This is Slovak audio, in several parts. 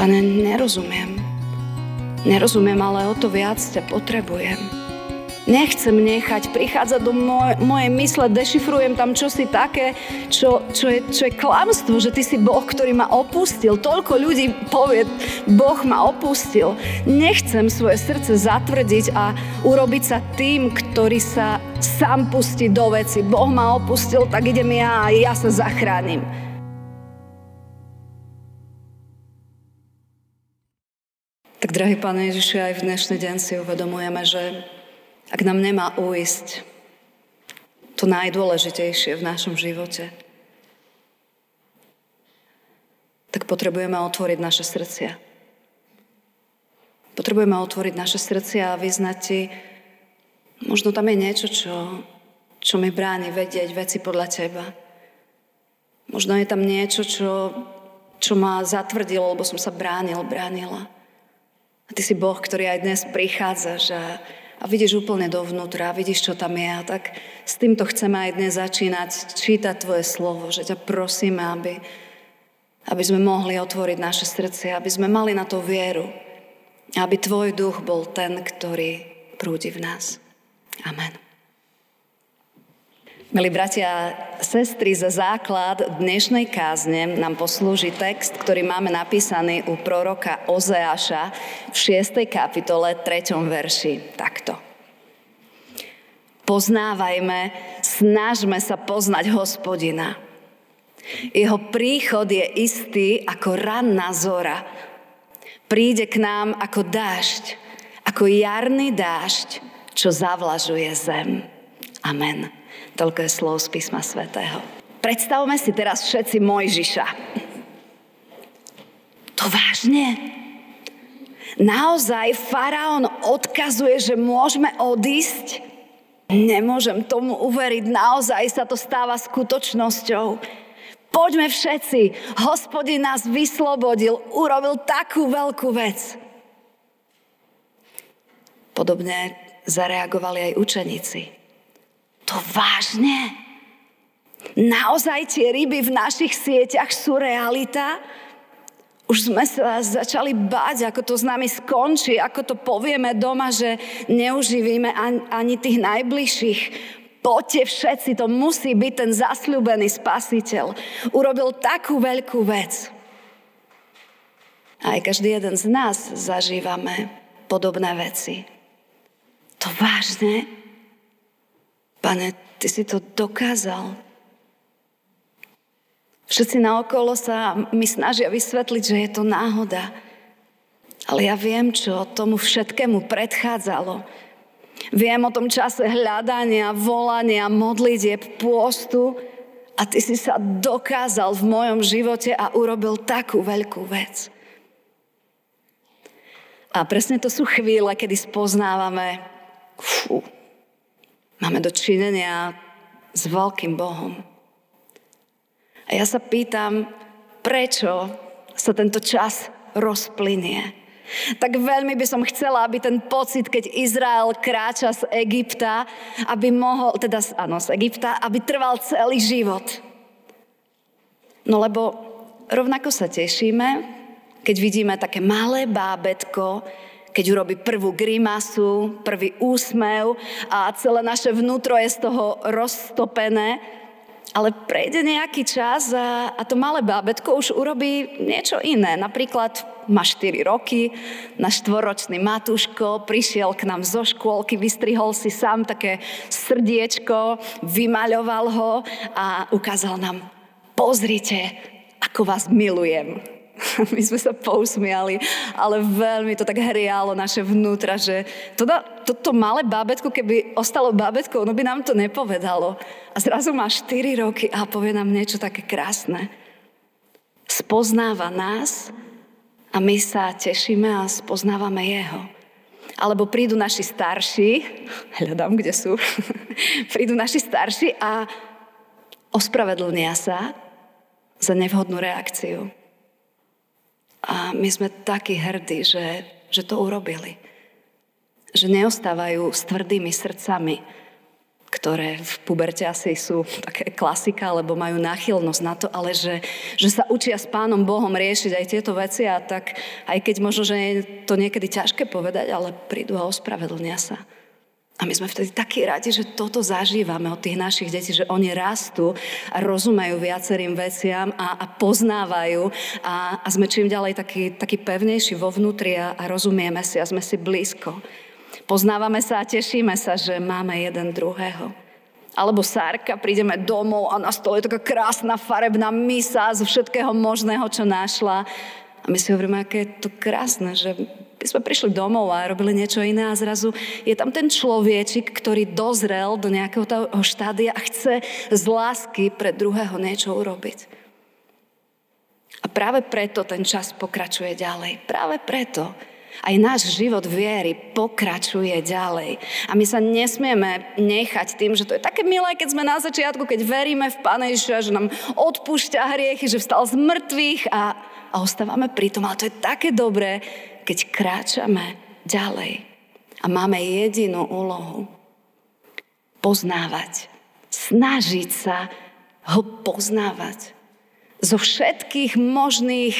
Pane, nerozumiem. Nerozumiem, ale o to viac ťa potrebujem. Nechcem nechať prichádzať do moj, mojej mysle, dešifrujem tam čosi také, čo, čo, je, čo je klamstvo, že ty si Boh, ktorý ma opustil. Toľko ľudí povie, Boh ma opustil. Nechcem svoje srdce zatvrdiť a urobiť sa tým, ktorý sa sám pustí do veci. Boh ma opustil, tak idem ja a ja sa zachránim. Tak, drahý Pane Ježiši, aj v dnešný deň si uvedomujeme, že ak nám nemá uísť to najdôležitejšie v našom živote, tak potrebujeme otvoriť naše srdcia. Potrebujeme otvoriť naše srdcia a vyznať ti, možno tam je niečo, čo, čo mi bráni vedieť veci podľa teba. Možno je tam niečo, čo, čo ma zatvrdilo, lebo som sa bránil, bránila. A ty si Boh, ktorý aj dnes prichádzaš a, a vidíš úplne dovnútra, vidíš, čo tam je. A tak s týmto chceme aj dnes začínať čítať Tvoje slovo, že ťa prosíme, aby, aby sme mohli otvoriť naše srdce, aby sme mali na to vieru. Aby Tvoj duch bol ten, ktorý prúdi v nás. Amen. Milí bratia sestry, za základ dnešnej kázne nám poslúži text, ktorý máme napísaný u proroka Ozeáša v 6. kapitole 3. verši. Takto. Poznávajme, snažme sa poznať hospodina. Jeho príchod je istý ako ranná zora. Príde k nám ako dážď, ako jarný dážď, čo zavlažuje zem. Amen. Toľko je slov z písma svätého. Predstavme si teraz všetci Mojžiša. To vážne? Naozaj faraón odkazuje, že môžeme odísť? Nemôžem tomu uveriť, naozaj sa to stáva skutočnosťou. Poďme všetci, hospodin nás vyslobodil, urobil takú veľkú vec. Podobne zareagovali aj učeníci. To vážne? Naozaj tie ryby v našich sieťach sú realita? Už sme sa začali báť, ako to s nami skončí, ako to povieme doma, že neuživíme ani tých najbližších. Poďte všetci, to musí byť ten zasľúbený spasiteľ. Urobil takú veľkú vec. Aj každý jeden z nás zažívame podobné veci. To vážne? Pane, Ty si to dokázal. Všetci naokolo sa mi snažia vysvetliť, že je to náhoda. Ale ja viem, čo tomu všetkému predchádzalo. Viem o tom čase hľadania, volania, modlitieb, pôstu a ty si sa dokázal v mojom živote a urobil takú veľkú vec. A presne to sú chvíle, kedy spoznávame, fú, Máme dočinenia s veľkým Bohom. A ja sa pýtam, prečo sa tento čas rozplynie. Tak veľmi by som chcela, aby ten pocit, keď Izrael kráča z Egypta, aby mohol, teda áno, z Egypta, aby trval celý život. No lebo rovnako sa tešíme, keď vidíme také malé bábetko, keď urobí prvú grimasu, prvý úsmev a celé naše vnútro je z toho roztopené. Ale prejde nejaký čas a, a to malé bábetko už urobí niečo iné. Napríklad má 4 roky, na štvoročný Matúško prišiel k nám zo škôlky, vystrihol si sám také srdiečko, vymaľoval ho a ukázal nám, pozrite, ako vás milujem. My sme sa pousmiali, ale veľmi to tak hrialo naše vnútra, že toto, toto malé bábetko, keby ostalo bábetko, ono by nám to nepovedalo. A zrazu má 4 roky a povie nám niečo také krásne. Spoznáva nás a my sa tešíme a spoznávame jeho. Alebo prídu naši starší, hľadám, kde sú, prídu naši starší a ospravedlnia sa za nevhodnú reakciu. A my sme takí hrdí, že, že to urobili. Že neostávajú s tvrdými srdcami, ktoré v puberte asi sú také klasika, lebo majú náchylnosť na to, ale že, že sa učia s Pánom Bohom riešiť aj tieto veci a tak aj keď možno, že je to niekedy ťažké povedať, ale prídu a ospravedlnia sa. A my sme vtedy takí radi, že toto zažívame od tých našich detí, že oni rastú a rozumejú viacerým veciam a, a poznávajú a, a sme čím ďalej taký, taký pevnejší vo vnútri a, a rozumieme si a sme si blízko. Poznávame sa a tešíme sa, že máme jeden druhého. Alebo Sárka, prídeme domov a na stole je taká krásna farebná misa z všetkého možného, čo našla. A my si hovoríme, aké je to krásne, že my sme prišli domov a robili niečo iné a zrazu je tam ten človečik, ktorý dozrel do nejakého toho štádia a chce z lásky pre druhého niečo urobiť. A práve preto ten čas pokračuje ďalej. Práve preto aj náš život viery pokračuje ďalej. A my sa nesmieme nechať tým, že to je také milé, keď sme na začiatku, keď veríme v Pána Ježiša, že nám odpúšťa hriechy, že vstal z mŕtvych a, a ostávame pri tom. Ale to je také dobré, keď kráčame ďalej a máme jedinú úlohu poznávať, snažiť sa ho poznávať. Zo všetkých možných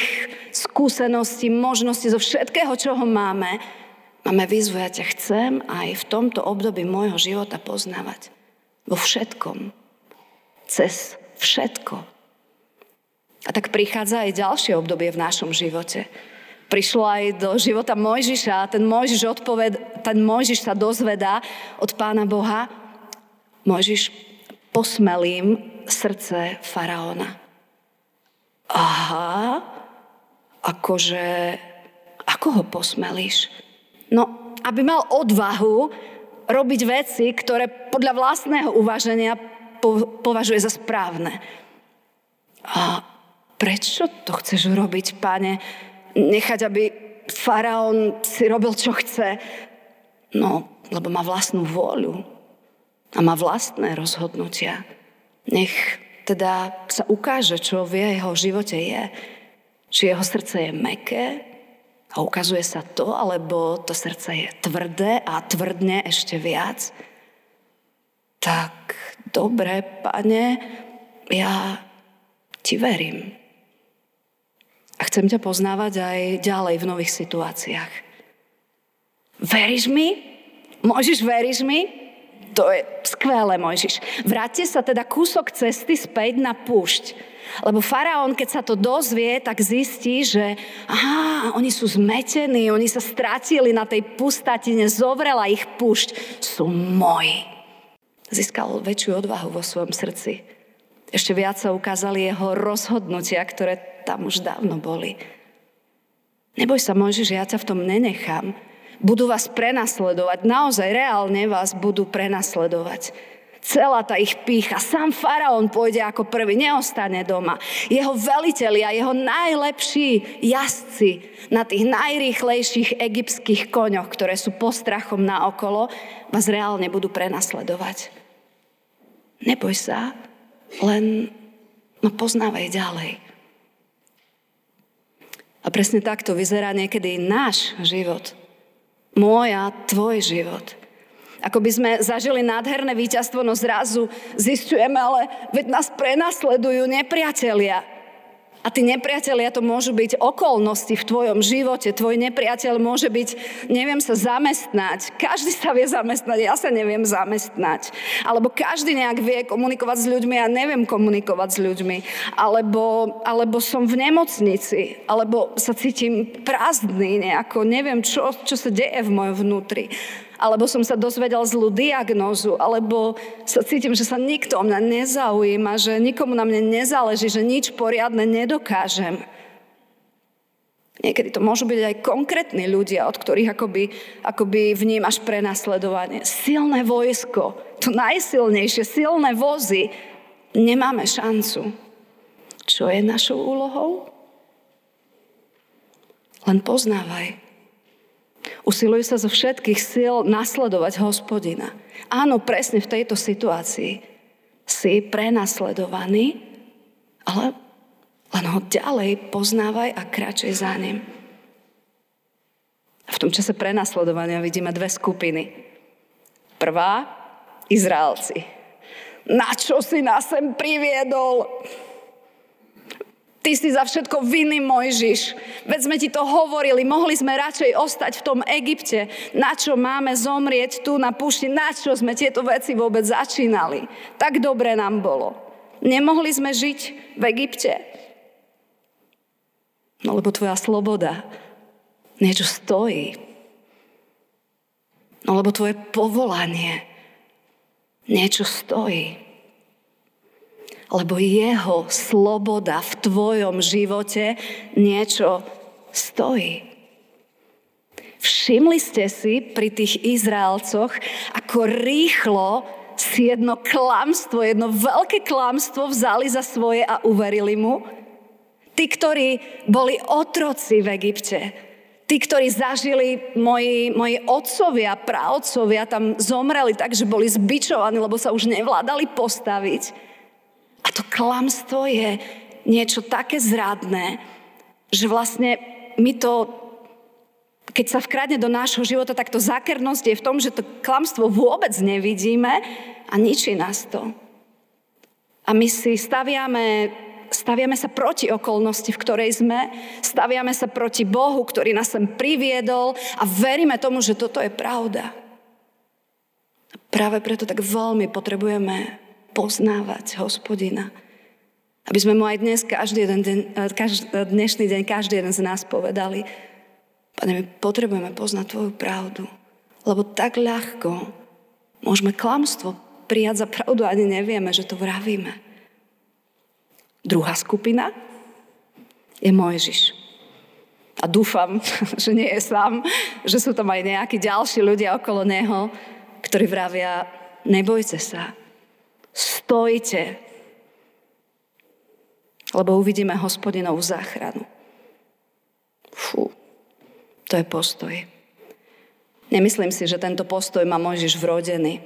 skúseností, možností, zo všetkého, čo ho máme, máme výzvu, ja ťa chcem aj v tomto období môjho života poznávať. Vo všetkom. Cez všetko. A tak prichádza aj ďalšie obdobie v našom živote prišlo aj do života Mojžiša a ten Mojžiš, odpoved, ten Mojžiš sa dozvedá od Pána Boha, Mojžiš posmelím srdce faraóna. Aha, akože, ako ho posmelíš? No, aby mal odvahu robiť veci, ktoré podľa vlastného uvaženia považuje za správne. A prečo to chceš urobiť, pane? Nechať, aby faraón si robil, čo chce. No, lebo má vlastnú vôľu a má vlastné rozhodnutia. Nech teda sa ukáže, čo v jeho živote je. Či jeho srdce je meké a ukazuje sa to, alebo to srdce je tvrdé a tvrdne ešte viac. Tak dobre, pane, ja ti verím. A chcem ťa poznávať aj ďalej v nových situáciách. Veríš mi? Môžeš, veríš mi? To je skvelé, Mojžiš. Vráťte sa teda kúsok cesty späť na púšť. Lebo faraón, keď sa to dozvie, tak zistí, že aha, oni sú zmetení, oni sa stratili na tej pustatine, zovrela ich púšť, sú moji. Získal väčšiu odvahu vo svojom srdci. Ešte viac sa ukázali jeho rozhodnutia, ktoré tam už dávno boli. Neboj sa, že ja ťa v tom nenechám. Budú vás prenasledovať, naozaj reálne vás budú prenasledovať. Celá tá ich pícha. Sám faraón pôjde ako prvý, neostane doma. Jeho velitelia, jeho najlepší jazdci na tých najrýchlejších egyptských koňoch, ktoré sú postrachom na okolo, vás reálne budú prenasledovať. Neboj sa, len no poznávaj ďalej. Presne takto vyzerá niekedy náš život. Môj a tvoj život. Ako by sme zažili nádherné víťazstvo, no zrazu zistujeme, ale veď nás prenasledujú nepriatelia. A tí nepriatelia to môžu byť okolnosti v tvojom živote. Tvoj nepriateľ môže byť, neviem sa zamestnať. Každý sa vie zamestnať, ja sa neviem zamestnať. Alebo každý nejak vie komunikovať s ľuďmi ja neviem komunikovať s ľuďmi. Alebo, alebo som v nemocnici. Alebo sa cítim prázdny nejako. Neviem, čo, čo sa deje v mojom vnútri alebo som sa dozvedel zlú diagnózu, alebo sa cítim, že sa nikto o mňa nezaujíma, že nikomu na mne nezáleží, že nič poriadne nedokážem. Niekedy to môžu byť aj konkrétni ľudia, od ktorých akoby, akoby vnímaš prenasledovanie. Silné vojsko, to najsilnejšie, silné vozy. Nemáme šancu. Čo je našou úlohou? Len poznávaj. Usiluj sa zo všetkých síl nasledovať hospodina. Áno, presne v tejto situácii si prenasledovaný, ale len ho ďalej poznávaj a kráčaj za ním. V tom čase prenasledovania vidíme dve skupiny. Prvá Izraelci. Na čo si nás sem priviedol? Ty si za všetko vinný, Mojžiš. Veď sme ti to hovorili, mohli sme radšej ostať v tom Egypte. Na čo máme zomrieť tu na púšti? Na čo sme tieto veci vôbec začínali? Tak dobre nám bolo. Nemohli sme žiť v Egypte. No lebo tvoja sloboda niečo stojí. No lebo tvoje povolanie niečo stojí lebo jeho sloboda v tvojom živote niečo stojí. Všimli ste si pri tých Izraelcoch, ako rýchlo si jedno klamstvo, jedno veľké klamstvo vzali za svoje a uverili mu? Tí, ktorí boli otroci v Egypte, tí, ktorí zažili moji, moji otcovia, praotcovia, tam zomreli tak, že boli zbičovaní, lebo sa už nevládali postaviť to klamstvo je niečo také zradné, že vlastne my to, keď sa vkradne do nášho života, tak to zákernosť je v tom, že to klamstvo vôbec nevidíme a ničí nás to. A my si staviame, staviame sa proti okolnosti, v ktorej sme, staviame sa proti Bohu, ktorý nás sem priviedol a veríme tomu, že toto je pravda. A práve preto tak veľmi potrebujeme poznávať hospodina. Aby sme mu aj dnes, každý jeden deň, eh, každý, eh, dnešný deň, každý jeden z nás povedali, Pane, my potrebujeme poznať Tvoju pravdu, lebo tak ľahko môžeme klamstvo prijať za pravdu ani nevieme, že to vravíme. Druhá skupina je Mojžiš. A dúfam, že nie je sám, že sú tam aj nejakí ďalší ľudia okolo neho, ktorí vravia, nebojte sa, Stojte, lebo uvidíme hospodinovú záchranu. Fú, to je postoj. Nemyslím si, že tento postoj má Mojžiš vrodený.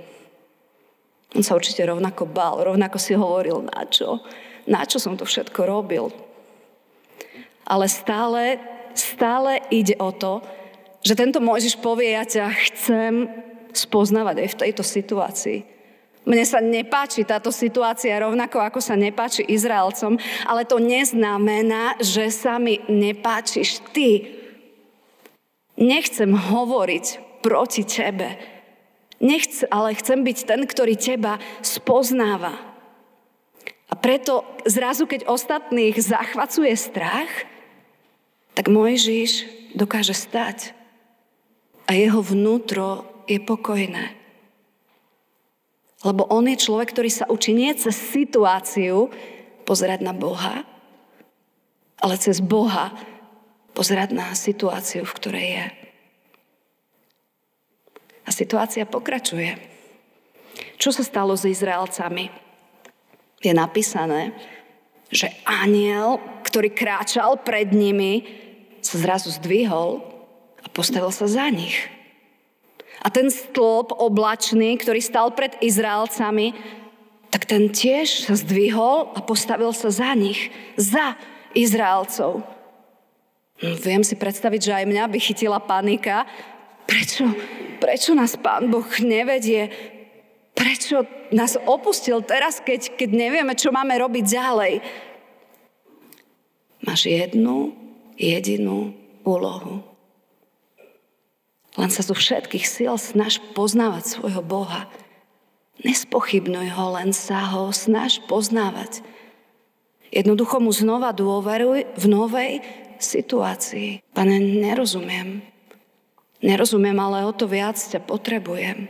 On sa určite rovnako bál, rovnako si hovoril, na čo? Na čo som to všetko robil? Ale stále, stále ide o to, že tento Mojžiš povie, ja ťa chcem spoznávať aj v tejto situácii. Mne sa nepáči táto situácia rovnako, ako sa nepáči Izraelcom, ale to neznamená, že sa mi nepáčiš ty. Nechcem hovoriť proti tebe. Nechc, ale chcem byť ten, ktorý teba spoznáva. A preto zrazu, keď ostatných zachvacuje strach, tak Mojžiš dokáže stať. A jeho vnútro je pokojné. Lebo on je človek, ktorý sa učí nie cez situáciu pozerať na Boha, ale cez Boha pozerať na situáciu, v ktorej je. A situácia pokračuje. Čo sa stalo s Izraelcami? Je napísané, že aniel, ktorý kráčal pred nimi, sa zrazu zdvihol a postavil sa za nich. A ten stĺp oblačný, ktorý stal pred Izraelcami, tak ten tiež sa zdvihol a postavil sa za nich, za Izraelcov. Hm, viem si predstaviť, že aj mňa by chytila panika. Prečo, prečo nás Pán Boh nevedie? Prečo nás opustil teraz, keď, keď nevieme, čo máme robiť ďalej? Máš jednu jedinú úlohu. Len sa zo všetkých síl snaž poznávať svojho Boha. Nespochybnuj ho, len sa ho snaž poznávať. Jednoducho mu znova dôveruj v novej situácii. Pane, nerozumiem. Nerozumiem, ale o to viac ťa potrebujem.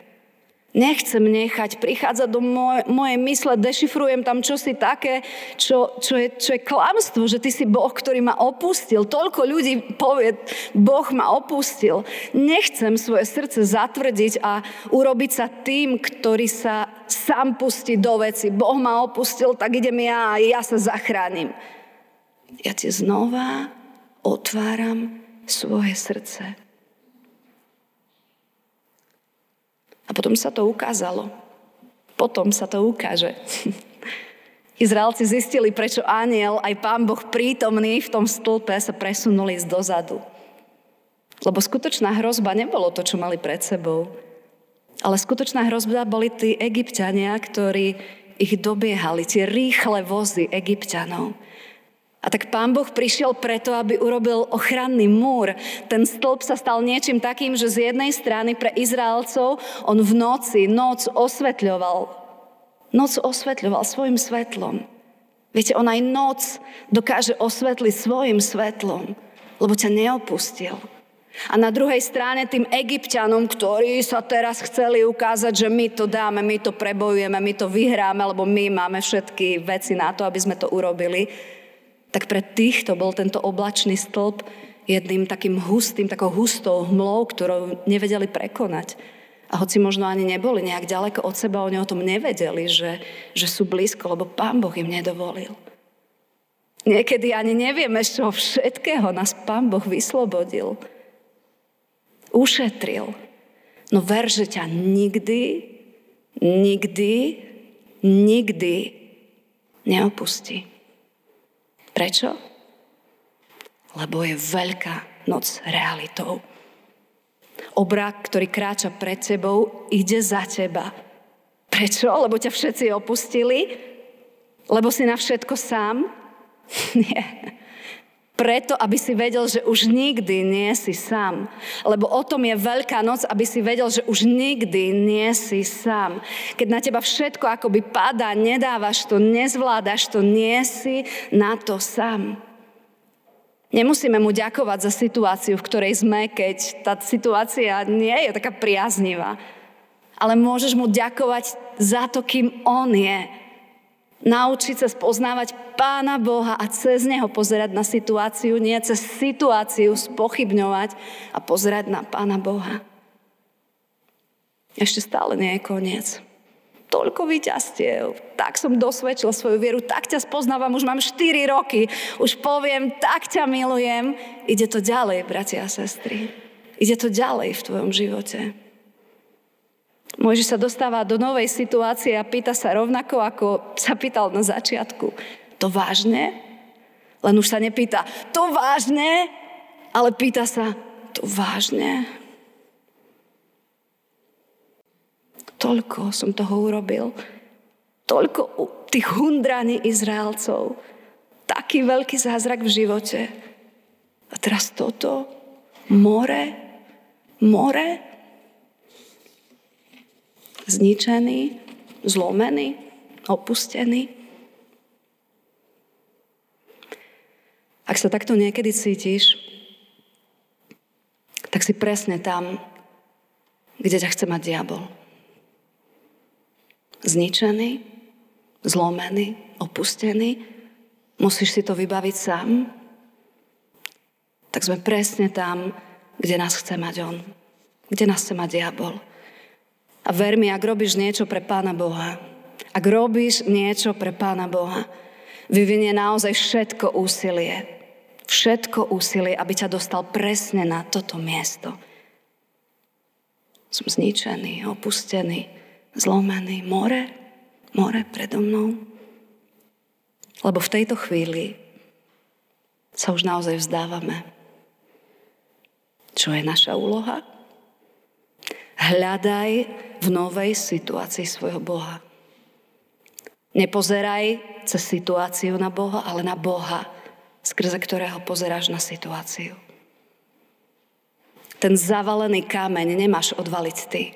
Nechcem nechať prichádzať do moj, mojej mysle, dešifrujem tam čosi také, čo, čo, je, čo je klamstvo, že ty si Boh, ktorý ma opustil. Toľko ľudí povie, Boh ma opustil. Nechcem svoje srdce zatvrdiť a urobiť sa tým, ktorý sa sám pustí do veci. Boh ma opustil, tak idem ja a ja sa zachránim. Ja ti znova otváram svoje srdce. Potom sa to ukázalo. Potom sa to ukáže. Izraelci zistili, prečo aniel, aj pán Boh prítomný v tom stĺpe sa presunuli z dozadu. Lebo skutočná hrozba nebolo to, čo mali pred sebou. Ale skutočná hrozba boli tí egyptiania, ktorí ich dobiehali, tie rýchle vozy egyptianov. A tak pán Boh prišiel preto, aby urobil ochranný múr. Ten stĺp sa stal niečím takým, že z jednej strany pre Izraelcov on v noci, noc osvetľoval. Noc osvetľoval svojim svetlom. Viete, on aj noc dokáže osvetliť svojim svetlom, lebo ťa neopustil. A na druhej strane tým egyptianom, ktorí sa teraz chceli ukázať, že my to dáme, my to prebojujeme, my to vyhráme, lebo my máme všetky veci na to, aby sme to urobili, tak pre týchto bol tento oblačný stĺp jedným takým hustým, takou hustou hmlou, ktorou nevedeli prekonať. A hoci možno ani neboli nejak ďaleko od seba, oni o tom nevedeli, že, že sú blízko, lebo Pán Boh im nedovolil. Niekedy ani nevieme, z čoho všetkého nás Pán Boh vyslobodil ušetril. No ver, že ťa nikdy, nikdy, nikdy neopustí. Prečo? Lebo je veľká noc realitou. Obrak, ktorý kráča pred tebou, ide za teba. Prečo? Lebo ťa všetci opustili? Lebo si na všetko sám? Nie. Preto, aby si vedel, že už nikdy nie si sám. Lebo o tom je Veľká noc, aby si vedel, že už nikdy nie si sám. Keď na teba všetko akoby padá, nedávaš to, nezvládaš to, nie si na to sám. Nemusíme mu ďakovať za situáciu, v ktorej sme, keď tá situácia nie je taká priaznivá. Ale môžeš mu ďakovať za to, kým on je Naučiť sa spoznávať Pána Boha a cez Neho pozerať na situáciu, nie cez situáciu spochybňovať a pozerať na Pána Boha. Ešte stále nie je koniec. Toľko vyťastiev. Tak som dosvedčil svoju vieru, tak ťa spoznávam, už mám 4 roky, už poviem, tak ťa milujem. Ide to ďalej, bratia a sestry. Ide to ďalej v tvojom živote. Mojžiš sa dostáva do novej situácie a pýta sa rovnako, ako sa pýtal na začiatku. To vážne? Len už sa nepýta, to vážne? Ale pýta sa, to vážne? Toľko som toho urobil. Toľko tých hundraní Izraelcov. Taký veľký zázrak v živote. A teraz toto? More? More? Zničený, zlomený, opustený. Ak sa takto niekedy cítiš, tak si presne tam, kde ťa chce mať diabol. Zničený, zlomený, opustený, musíš si to vybaviť sám, tak sme presne tam, kde nás chce mať on. Kde nás chce mať diabol. A ver mi, ak robíš niečo pre Pána Boha, ak robíš niečo pre Pána Boha, vyvinie naozaj všetko úsilie. Všetko úsilie, aby ťa dostal presne na toto miesto. Som zničený, opustený, zlomený. More, more predo mnou. Lebo v tejto chvíli sa už naozaj vzdávame. Čo je naša úloha? Hľadaj v novej situácii svojho Boha. Nepozeraj cez situáciu na Boha, ale na Boha, skrze ktorého pozeráš na situáciu. Ten zavalený kameň nemáš odvaliť ty.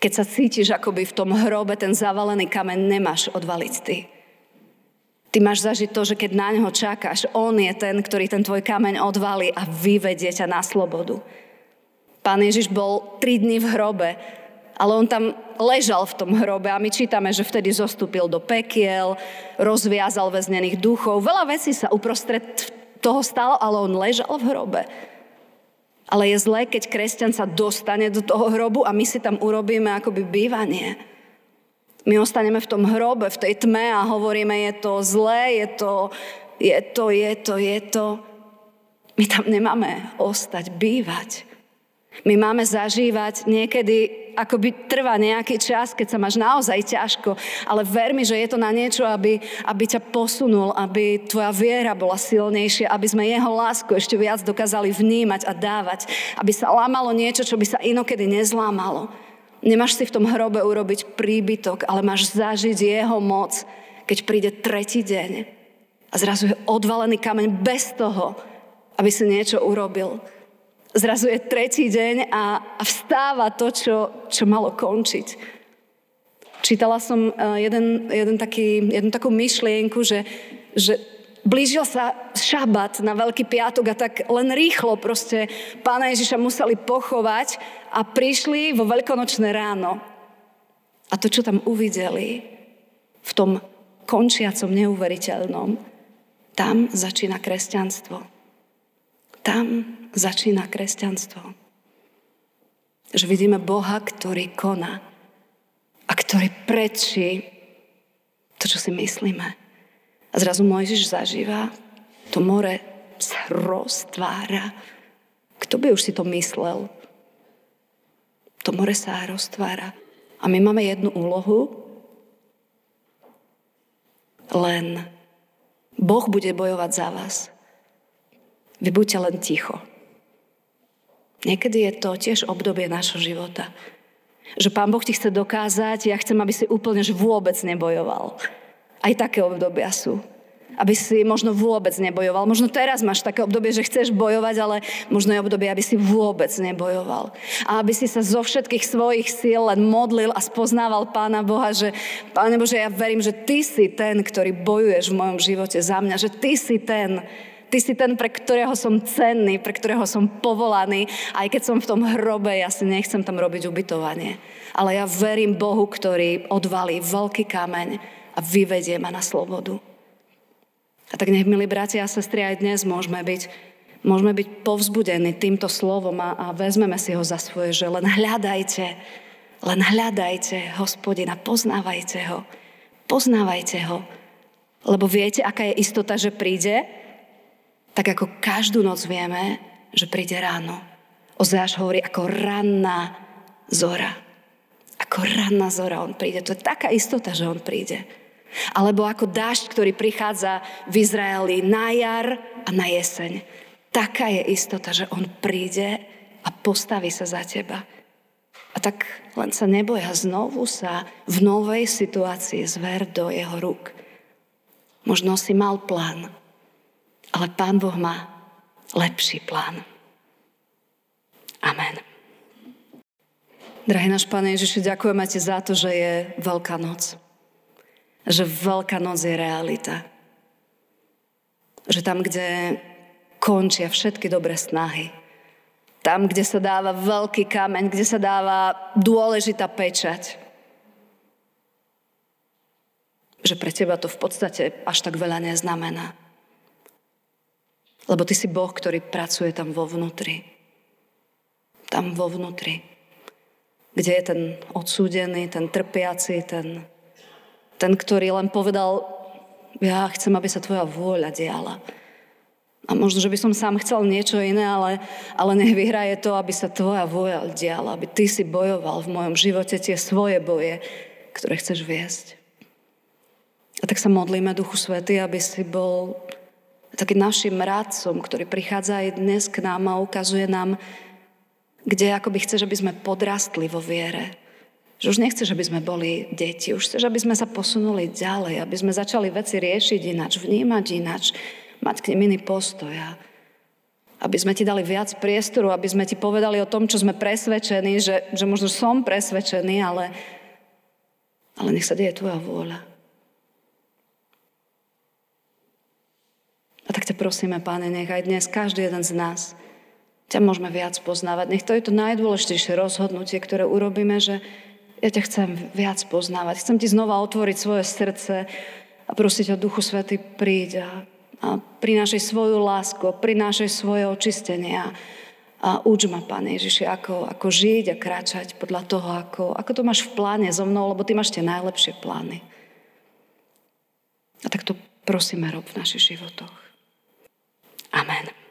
Keď sa cítiš akoby v tom hrobe, ten zavalený kameň nemáš odvaliť ty. Ty máš zažiť to, že keď na neho čakáš, on je ten, ktorý ten tvoj kameň odvalí a vyvedie ťa na slobodu. Pán Ježiš bol tri dny v hrobe, ale on tam ležal v tom hrobe a my čítame, že vtedy zostúpil do pekiel, rozviazal väznených duchov. Veľa vecí sa uprostred toho stalo, ale on ležal v hrobe. Ale je zlé, keď kresťan sa dostane do toho hrobu a my si tam urobíme akoby bývanie. My ostaneme v tom hrobe, v tej tme a hovoríme, je to zlé, je to, je to, je to, je to. My tam nemáme ostať, bývať. My máme zažívať niekedy, akoby trvá nejaký čas, keď sa máš naozaj ťažko, ale ver mi, že je to na niečo, aby, aby ťa posunul, aby tvoja viera bola silnejšia, aby sme jeho lásku ešte viac dokázali vnímať a dávať, aby sa lámalo niečo, čo by sa inokedy nezlámalo. Nemáš si v tom hrobe urobiť príbytok, ale máš zažiť jeho moc, keď príde tretí deň a zrazu je odvalený kameň bez toho, aby si niečo urobil. Zrazu je tretí deň a, vstáva to, čo, čo malo končiť. Čítala som eh, jeden, jeden taký, jednu takú myšlienku, že, že blížil sa šabat na Veľký piatok a tak len rýchlo proste pána Ježiša museli pochovať a prišli vo veľkonočné ráno. A to, čo tam uvideli v tom končiacom neuveriteľnom, tam začína kresťanstvo. Tam začína kresťanstvo. Že vidíme Boha, ktorý koná a ktorý prečí to, čo si myslíme. A zrazu Mojžiš zažíva, to more sa roztvára. Kto by už si to myslel? To more sa roztvára. A my máme jednu úlohu, len Boh bude bojovať za vás. Vy buďte len ticho. Niekedy je to tiež obdobie nášho života. Že Pán Boh ti chce dokázať, ja chcem, aby si úplne že vôbec nebojoval. Aj také obdobia sú. Aby si možno vôbec nebojoval. Možno teraz máš také obdobie, že chceš bojovať, ale možno je obdobie, aby si vôbec nebojoval. A aby si sa zo všetkých svojich síl len modlil a spoznával Pána Boha, že Páne Bože, ja verím, že Ty si ten, ktorý bojuješ v mojom živote za mňa, že Ty si ten, Ty si ten, pre ktorého som cenný, pre ktorého som povolaný. Aj keď som v tom hrobe, ja si nechcem tam robiť ubytovanie. Ale ja verím Bohu, ktorý odvalí veľký kameň a vyvedie ma na slobodu. A tak nech, milí bratia a sestry, aj dnes môžeme byť, môžeme byť povzbudení týmto slovom a, a vezmeme si ho za svoje, že len hľadajte, len hľadajte hospodina, poznávajte ho, poznávajte ho. Lebo viete, aká je istota, že príde? Tak ako každú noc vieme, že príde ráno. Ozáš hovorí ako ranná zora. Ako ranná zora on príde. To je taká istota, že on príde. Alebo ako dážď, ktorý prichádza v Izraeli na jar a na jeseň. Taká je istota, že on príde a postaví sa za teba. A tak len sa neboja, znovu sa v novej situácii zver do jeho rúk. Možno si mal plán, ale Pán Boh má lepší plán. Amen. Drahý náš Pane Ježiši, ďakujeme Ti za to, že je Veľká noc že Veľká noc je realita. Že tam, kde končia všetky dobré snahy, tam, kde sa dáva veľký kameň, kde sa dáva dôležitá pečať, že pre teba to v podstate až tak veľa neznamená. Lebo ty si Boh, ktorý pracuje tam vo vnútri. Tam vo vnútri. Kde je ten odsúdený, ten trpiaci, ten ten, ktorý len povedal, ja chcem, aby sa tvoja vôľa diala. A možno, že by som sám chcel niečo iné, ale, ale nech vyhraje to, aby sa tvoja vôľa diala, aby ty si bojoval v mojom živote tie svoje boje, ktoré chceš viesť. A tak sa modlíme, Duchu Svety, aby si bol takým našim rádcom, ktorý prichádza aj dnes k nám a ukazuje nám, kde akoby chceš, aby sme podrastli vo viere že už nechceš, aby sme boli deti, už chceš, aby sme sa posunuli ďalej, aby sme začali veci riešiť ináč, vnímať ináč, mať k nim iný postoj. Aby sme ti dali viac priestoru, aby sme ti povedali o tom, čo sme presvedčení, že, že možno som presvedčený, ale, ale nech sa deje tvoja vôľa. A tak ťa prosíme, Páne, nech aj dnes každý jeden z nás ťa môžeme viac poznávať. Nech to je to najdôležitejšie rozhodnutie, ktoré urobíme, že, ja ťa chcem viac poznávať. Chcem ti znova otvoriť svoje srdce a prosiť o Duchu Svety príď a, a prinášaj svoju lásku, prinášaj svoje očistenie a, a uč ma, Pane Ježiši, ako, ako žiť a kráčať podľa toho, ako, ako to máš v pláne so mnou, lebo ty máš tie najlepšie plány. A tak to prosíme rob v našich životoch. Amen.